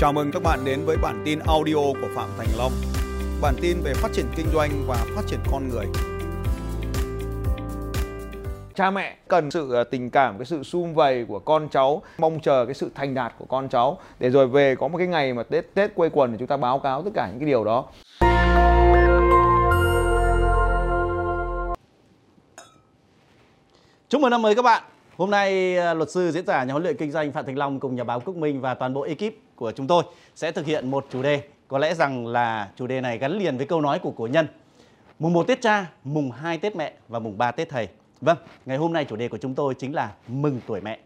Chào mừng các bạn đến với bản tin audio của Phạm Thành Long. Bản tin về phát triển kinh doanh và phát triển con người. cha mẹ cần sự ờ, tình cảm cái sự sum vầy của con cháu mong chờ cái sự thành đạt của con cháu để rồi về có một cái ngày mà tết tết quây quần thì chúng ta báo cáo tất cả những cái điều đó Chúc mừng năm mới các bạn. Hôm nay à, luật sư diễn giả nhà huấn luyện kinh doanh Phạm Thành Long cùng nhà báo Quốc Minh và toàn bộ ekip của chúng tôi sẽ thực hiện một chủ đề. Có lẽ rằng là chủ đề này gắn liền với câu nói của cổ nhân. Mùng 1 Tết cha, mùng 2 Tết mẹ và mùng 3 Tết thầy. Vâng, ngày hôm nay chủ đề của chúng tôi chính là mừng tuổi mẹ.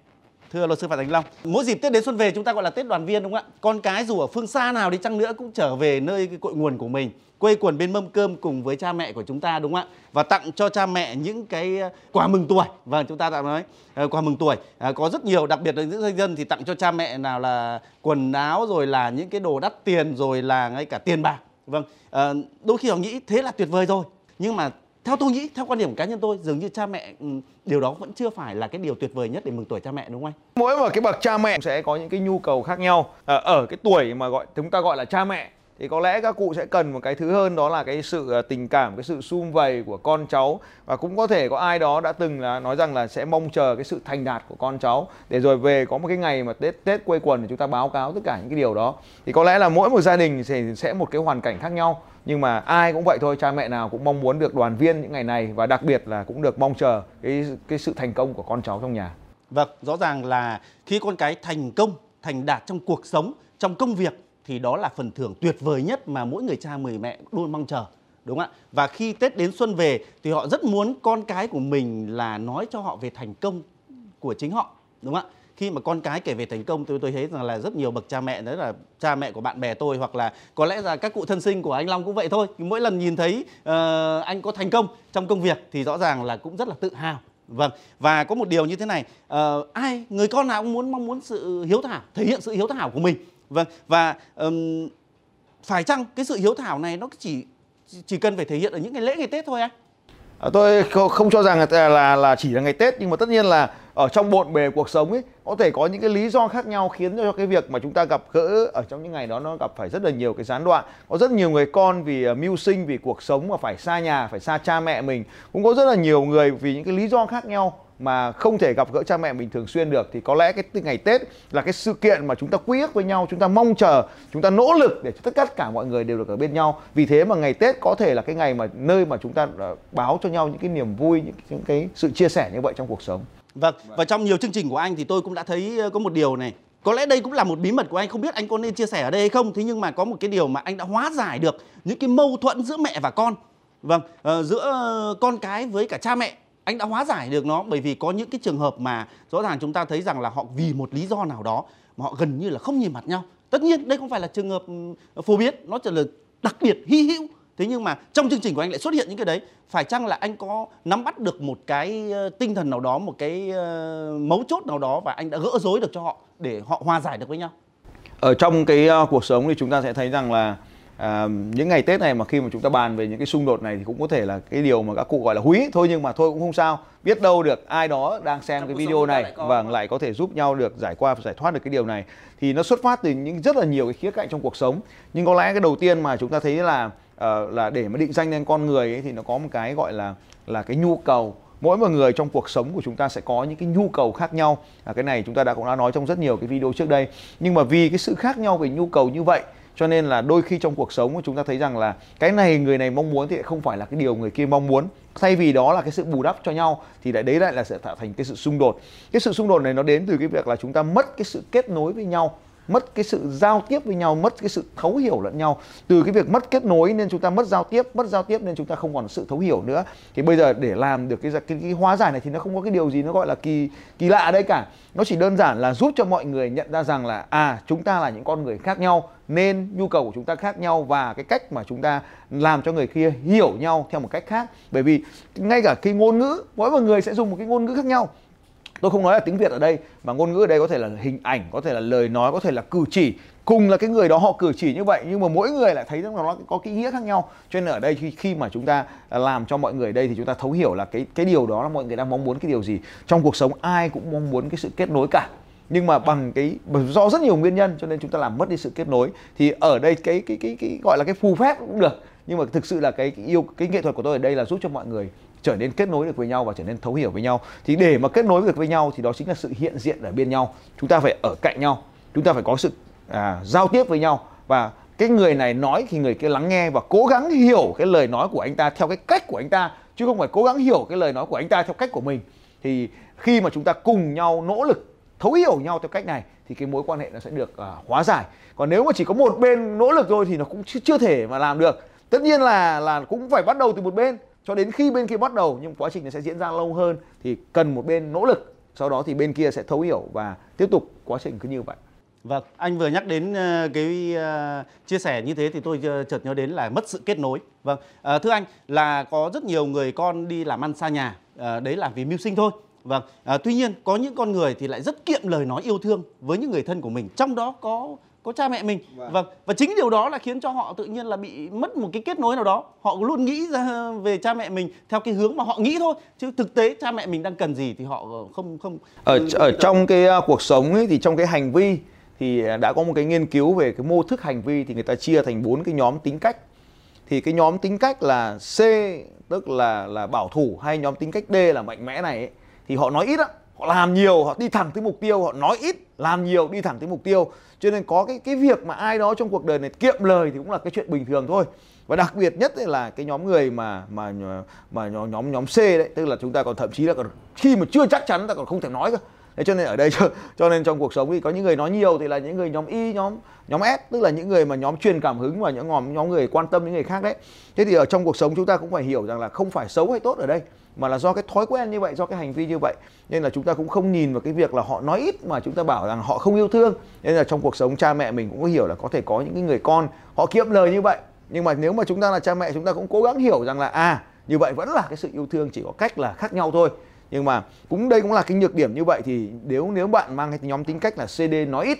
Thưa luật sư Phạm Thành Long, mỗi dịp Tết đến xuân về chúng ta gọi là Tết đoàn viên đúng không ạ? Con cái dù ở phương xa nào đi chăng nữa cũng trở về nơi cái cội nguồn của mình, quây quần bên mâm cơm cùng với cha mẹ của chúng ta đúng không ạ? Và tặng cho cha mẹ những cái ờ, quà mừng tuổi. Vâng, chúng ta đã nói ờ, quà mừng tuổi. À, có rất nhiều đặc biệt là những doanh dân thì tặng cho cha mẹ nào là quần áo rồi là những cái đồ đắt tiền rồi là ngay cả tiền bạc. Vâng, à, đôi khi họ nghĩ thế là tuyệt vời rồi. Nhưng mà theo tôi nghĩ, theo quan điểm cá nhân tôi, dường như cha mẹ ừ, điều đó vẫn chưa phải là cái điều tuyệt vời nhất để mừng tuổi cha mẹ, đúng không anh? Mỗi một cái bậc cha mẹ sẽ có những cái nhu cầu khác nhau. Ờ, ở cái tuổi mà gọi, chúng ta gọi là cha mẹ thì có lẽ các cụ sẽ cần một cái thứ hơn, đó là cái sự à, tình cảm, cái sự sum vầy của con cháu. Và cũng có thể có ai đó đã từng là nói rằng là sẽ mong chờ cái sự thành đạt của con cháu. Để rồi về có một cái ngày mà tết tết quê quần thì chúng ta báo cáo tất cả những cái điều đó. Thì có lẽ là mỗi một gia đình sẽ sẽ một cái hoàn cảnh khác nhau. Nhưng mà ai cũng vậy thôi, cha mẹ nào cũng mong muốn được đoàn viên những ngày này. Và đặc biệt là cũng được mong chờ cái cái sự thành công của con cháu trong nhà. Vâng rõ ràng là khi con cái thành công, thành đạt trong cuộc sống, trong công việc thì đó là phần thưởng tuyệt vời nhất mà mỗi người cha người mẹ luôn mong chờ đúng không ạ? Và khi tết đến xuân về thì họ rất muốn con cái của mình là nói cho họ về thành công của chính họ đúng không ạ? Khi mà con cái kể về thành công tôi tôi thấy rằng là rất nhiều bậc cha mẹ đấy là cha mẹ của bạn bè tôi hoặc là có lẽ là các cụ thân sinh của anh Long cũng vậy thôi. Mỗi lần nhìn thấy uh, anh có thành công trong công việc thì rõ ràng là cũng rất là tự hào. Vâng và có một điều như thế này uh, ai người con nào cũng muốn mong muốn sự hiếu thảo thể hiện sự hiếu thảo của mình vâng và um, phải chăng cái sự hiếu thảo này nó chỉ chỉ cần phải thể hiện ở những ngày lễ ngày tết thôi anh à, tôi không, cho rằng là, là là chỉ là ngày tết nhưng mà tất nhiên là ở trong bộn bề cuộc sống ấy có thể có những cái lý do khác nhau khiến cho cái việc mà chúng ta gặp gỡ ở trong những ngày đó nó gặp phải rất là nhiều cái gián đoạn. Có rất nhiều người con vì uh, mưu sinh vì cuộc sống mà phải xa nhà phải xa cha mẹ mình. Cũng có rất là nhiều người vì những cái lý do khác nhau mà không thể gặp gỡ cha mẹ mình thường xuyên được thì có lẽ cái ngày Tết là cái sự kiện mà chúng ta quy ước với nhau, chúng ta mong chờ, chúng ta nỗ lực để cho tất cả mọi người đều được ở bên nhau. Vì thế mà ngày Tết có thể là cái ngày mà nơi mà chúng ta ờ, báo cho nhau những cái niềm vui, những, những cái sự chia sẻ như vậy trong cuộc sống. Vâng, và trong nhiều chương trình của anh thì tôi cũng đã thấy ờ, có một điều này có lẽ đây cũng là một bí mật của anh không biết anh có nên chia sẻ ở đây hay không thế nhưng mà có một cái điều mà anh đã hóa giải được những cái mâu thuẫn giữa mẹ và con vâng uh, giữa con cái với cả cha mẹ anh đã hóa giải được nó, bởi vì có những cái trường hợp mà rõ ràng chúng ta thấy rằng là họ vì một lý do nào đó mà họ gần như là không nhìn mặt nhau. Tất nhiên, đây không phải là trường hợp ừ, phổ biến, nó chỉ là đặc biệt, hy hữu. Thế nhưng mà trong chương trình của anh lại xuất hiện những cái đấy. Phải chăng là anh có nắm bắt được một cái ờ, tinh thần nào đó, một cái ờ, mấu chốt nào đó và anh đã gỡ rối được cho họ để họ hòa giải được với nhau? Ở trong cái cuộc sống thì chúng ta sẽ thấy rằng là à, những ngày Tết này mà khi mà chúng ta bàn về những cái xung đột này thì cũng có thể là cái điều mà các cụ gọi là húy thôi nhưng mà thôi cũng không sao. Biết đâu được ai đó đang xem Trong cái video này và vâng, lại có thể giúp nhau được giải qua và giải thoát được cái điều này. Thì nó xuất phát từ những rất là nhiều cái khía cạnh trong cuộc sống. Nhưng có lẽ cái đầu tiên mà chúng ta thấy là uh, là để mà định danh lên con người ấy, thì nó có một cái gọi là là cái nhu cầu. Mỗi một người trong cuộc sống của chúng ta sẽ có những cái nhu cầu khác nhau. À, cái này chúng ta đã cũng đã nói trong rất nhiều cái video trước đây. Nhưng mà vì cái sự khác nhau về nhu cầu như vậy cho nên là đôi khi trong cuộc sống chúng ta thấy rằng là cái này người này mong muốn thì không phải là cái điều người kia mong muốn. Thay vì đó là cái sự bù đắp cho nhau thì lại đấy lại là sẽ tạo thành cái sự xung đột. Cái sự xung đột này nó đến từ cái việc là chúng ta mất cái sự kết nối với nhau mất cái sự giao tiếp với nhau mất cái sự thấu hiểu lẫn nhau. Từ cái việc mất kết nối nên chúng ta mất giao tiếp mất giao tiếp nên chúng ta không còn sự thấu hiểu nữa. Thì bây giờ để làm được cái cái, cái hóa giải này thì nó không có cái điều gì nó gọi là kỳ kỳ lạ ở đây cả. Nó chỉ đơn giản là giúp cho mọi người nhận ra rằng là à chúng ta là những con người khác nhau nên nhu cầu của chúng ta khác nhau và cái cách mà chúng ta làm cho người kia hiểu nhau theo một cách khác. Bởi vì ngay cả cái ngôn ngữ mỗi một người sẽ dùng một cái ngôn ngữ khác nhau tôi không nói là tiếng việt ở đây, mà ngôn ngữ ở đây có thể là hình ảnh, có thể là lời nói, có thể là cử chỉ. Cùng là cái người đó họ cử chỉ như vậy, nhưng mà mỗi người lại thấy rằng nó có cái ý nghĩa khác nhau. Cho nên ở đây khi khi mà chúng ta làm cho mọi người đây thì chúng ta thấu hiểu là cái cái điều đó là mọi người đang mong muốn cái điều gì. Trong cuộc sống ai cũng mong muốn cái sự kết nối cả nhưng mà bằng cái do rất nhiều nguyên nhân cho nên chúng ta làm mất đi sự kết nối thì ở đây cái cái cái cái gọi là cái phù phép cũng được. Nhưng mà thực sự là cái, cái yêu cái nghệ thuật của tôi ở đây là giúp cho mọi người trở nên kết nối được với nhau và trở nên thấu hiểu với nhau. Thì để mà kết nối được với nhau thì đó chính là sự hiện diện ở bên nhau. Chúng ta phải ở cạnh nhau chúng ta phải có sự à, giao tiếp với nhau. Và cái người này nói thì người kia lắng nghe và cố gắng hiểu cái lời nói của anh ta theo cái cách của anh ta chứ không phải cố gắng hiểu cái lời nói của anh ta theo cách của mình. Thì khi mà chúng ta cùng nhau nỗ lực thấu hiểu nhau theo cách này thì cái mối quan hệ nó sẽ được uh, hóa giải còn nếu mà chỉ có một bên nỗ lực thôi thì nó cũng chưa, chưa thể mà làm được tất nhiên là là cũng phải bắt đầu từ một bên cho đến khi bên kia bắt đầu nhưng quá trình nó sẽ diễn ra lâu hơn thì cần một bên nỗ lực sau đó thì bên kia sẽ thấu hiểu và tiếp tục quá trình cứ như vậy Vâng, anh vừa nhắc đến ờ, cái ờ, chia sẻ như thế thì tôi ờ, chợt nhớ đến là mất sự kết nối. Vâng, thưa anh là có rất nhiều người con đi làm ăn xa nhà, đấy là vì mưu sinh thôi. Vâng, uh, tuy nhiên có những con người thì lại rất kiệm lời nói yêu thương với những người thân của mình, trong đó có có cha mẹ mình. Vâng. vâng, và chính điều đó là khiến cho họ tự nhiên là bị mất một cái kết nối nào đó. Họ luôn nghĩ ra về cha mẹ mình theo cái hướng mà họ nghĩ thôi, chứ thực tế cha mẹ mình đang cần gì thì họ không không. Ở ở trong cái cuộc sống ấy thì trong cái hành vi thì đã có một cái nghiên cứu về cái mô thức hành vi thì người ta chia thành bốn cái nhóm tính cách thì cái nhóm tính cách là C tức là là bảo thủ hay nhóm tính cách D là mạnh mẽ này ấy, thì họ nói ít á, họ làm nhiều, họ đi thẳng tới mục tiêu, họ nói ít, làm nhiều, đi thẳng tới mục tiêu. Cho nên có cái cái việc mà ai đó trong cuộc đời này kiệm lời thì cũng là cái chuyện bình thường thôi. Và đặc biệt nhất là cái nhóm người mà mà mà nhóm nhóm nhóm C đấy, tức là chúng ta còn thậm chí là còn khi mà chưa chắc chắn ta còn không thể nói cơ thế cho nên ở đây cho, cho nên trong cuộc sống thì có những người nói nhiều thì là những người nhóm y nhóm nhóm s tức là những người mà nhóm truyền cảm hứng và những nhóm nhóm người quan tâm những người khác đấy. Thế thì ở trong cuộc sống chúng ta cũng phải hiểu rằng là không phải xấu hay tốt ở đây mà là do cái thói quen như vậy do cái hành vi như vậy. Nên là chúng ta cũng không nhìn vào cái việc là họ nói ít mà chúng ta bảo rằng họ không yêu thương. Nên là trong cuộc sống cha mẹ mình cũng có hiểu là có thể có những cái người con họ kiệm lời như vậy. Nhưng mà nếu mà chúng ta là cha mẹ chúng ta cũng cố gắng hiểu rằng là à như vậy vẫn là cái sự yêu thương chỉ có cách là khác nhau thôi nhưng mà cũng đây cũng là cái nhược điểm như vậy thì nếu nếu bạn mang cái nhóm tính cách là CD nói ít,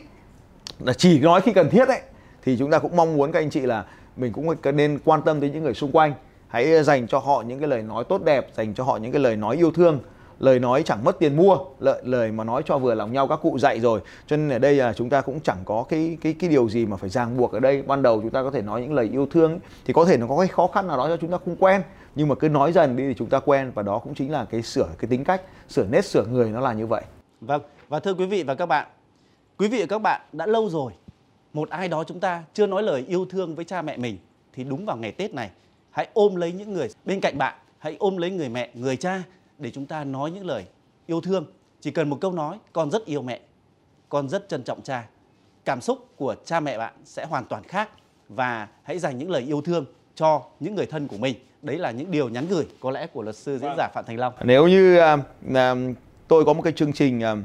là chỉ nói khi cần thiết ấy, thì chúng ta cũng mong muốn các anh chị là mình cũng nên quan tâm tới những người xung quanh. Hãy dành cho họ những cái lời nói tốt đẹp, dành cho họ những cái lời nói yêu thương, lời nói chẳng mất tiền mua, lợi, lời mà nói cho vừa lòng nhau các cụ dạy rồi. Cho nên ở đây là chúng ta cũng chẳng có cái cái cái điều gì mà phải ràng buộc ở đây. Ban đầu chúng ta có thể nói những lời yêu thương thì có thể nó có cái khó khăn nào đó cho chúng ta không quen nhưng mà cứ nói dần đi thì chúng ta quen và đó cũng chính là cái sửa, cái tính cách, sửa nét sửa người nó là như vậy. Vâng và thưa quý vị và các bạn, quý vị và các bạn, đã lâu rồi một ai đó chúng ta chưa nói lời yêu thương với cha mẹ mình thì đúng vào ngày Tết này, hãy ôm lấy những người bên cạnh bạn, hãy ôm lấy người mẹ, người cha để chúng ta nói những lời yêu thương. Chỉ cần một câu nói, con rất yêu mẹ, con rất trân trọng cha. Cảm xúc của cha mẹ bạn sẽ hoàn toàn khác và hãy dành những lời yêu thương cho những người thân của mình đấy là những điều nhắn gửi có lẽ của luật sư diễn giả Phạm Thành Long. Nếu như uh, uh, tôi có một cái chương trình uh,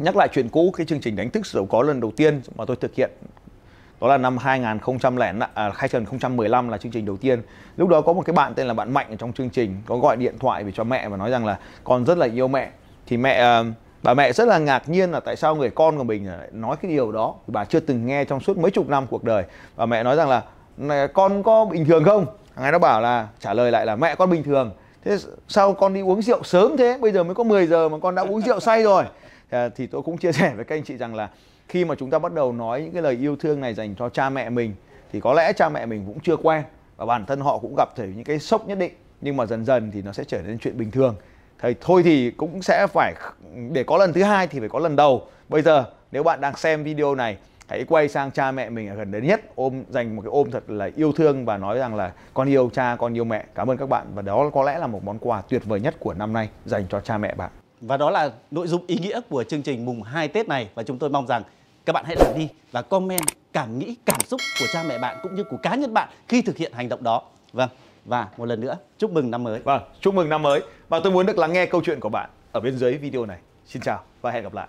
nhắc lại chuyện cũ cái chương trình đánh thức giàu có lần đầu tiên mà tôi thực hiện đó là năm 2005 à, 2015 là chương trình đầu tiên. Lúc đó có một cái bạn tên là bạn mạnh ở trong chương trình có gọi điện thoại về cho mẹ và nói rằng là con rất là yêu mẹ. Thì mẹ bà mẹ rất là ngạc nhiên là tại sao người con của mình nói cái điều đó. Bà chưa từng nghe trong suốt mấy chục năm cuộc đời. Và mẹ nói rằng là con có bình thường không thằng ấy nó bảo là, trả lời lại là, mẹ con bình thường. Thế sao con đi uống rượu sớm thế? Bây giờ mới có 10 giờ mà con đã uống rượu say rồi. Thì tôi cũng chia sẻ với các anh chị rằng là khi mà chúng ta bắt đầu nói những cái lời yêu thương này dành cho cha mẹ mình, thì có lẽ cha mẹ mình cũng chưa quen và bản thân họ cũng gặp thể những cái sốc nhất định. Nhưng mà dần dần thì nó sẽ trở nên chuyện bình thường. Thầy, thôi thì cũng sẽ phải để có lần thứ hai thì phải có lần đầu. Bây giờ nếu bạn đang xem video này hãy quay sang cha mẹ mình ở gần đấy nhất ôm dành một cái ôm thật là yêu thương và nói rằng là con yêu cha con yêu mẹ. Cảm ơn các bạn và đó có lẽ là một món quà tuyệt vời nhất của năm nay dành cho cha mẹ bạn. Và đó là nội dung ý nghĩa của chương trình mùng 2 Tết này và chúng tôi mong rằng các bạn hãy làm đi và comment cảm nghĩ cảm xúc của cha mẹ bạn cũng như của cá nhân bạn khi thực hiện hành động đó. Vâng và một lần nữa chúc mừng năm mới. Vâng chúc mừng năm mới. Và tôi muốn được lắng nghe câu chuyện của bạn ở bên dưới video này. Xin chào và hẹn gặp lại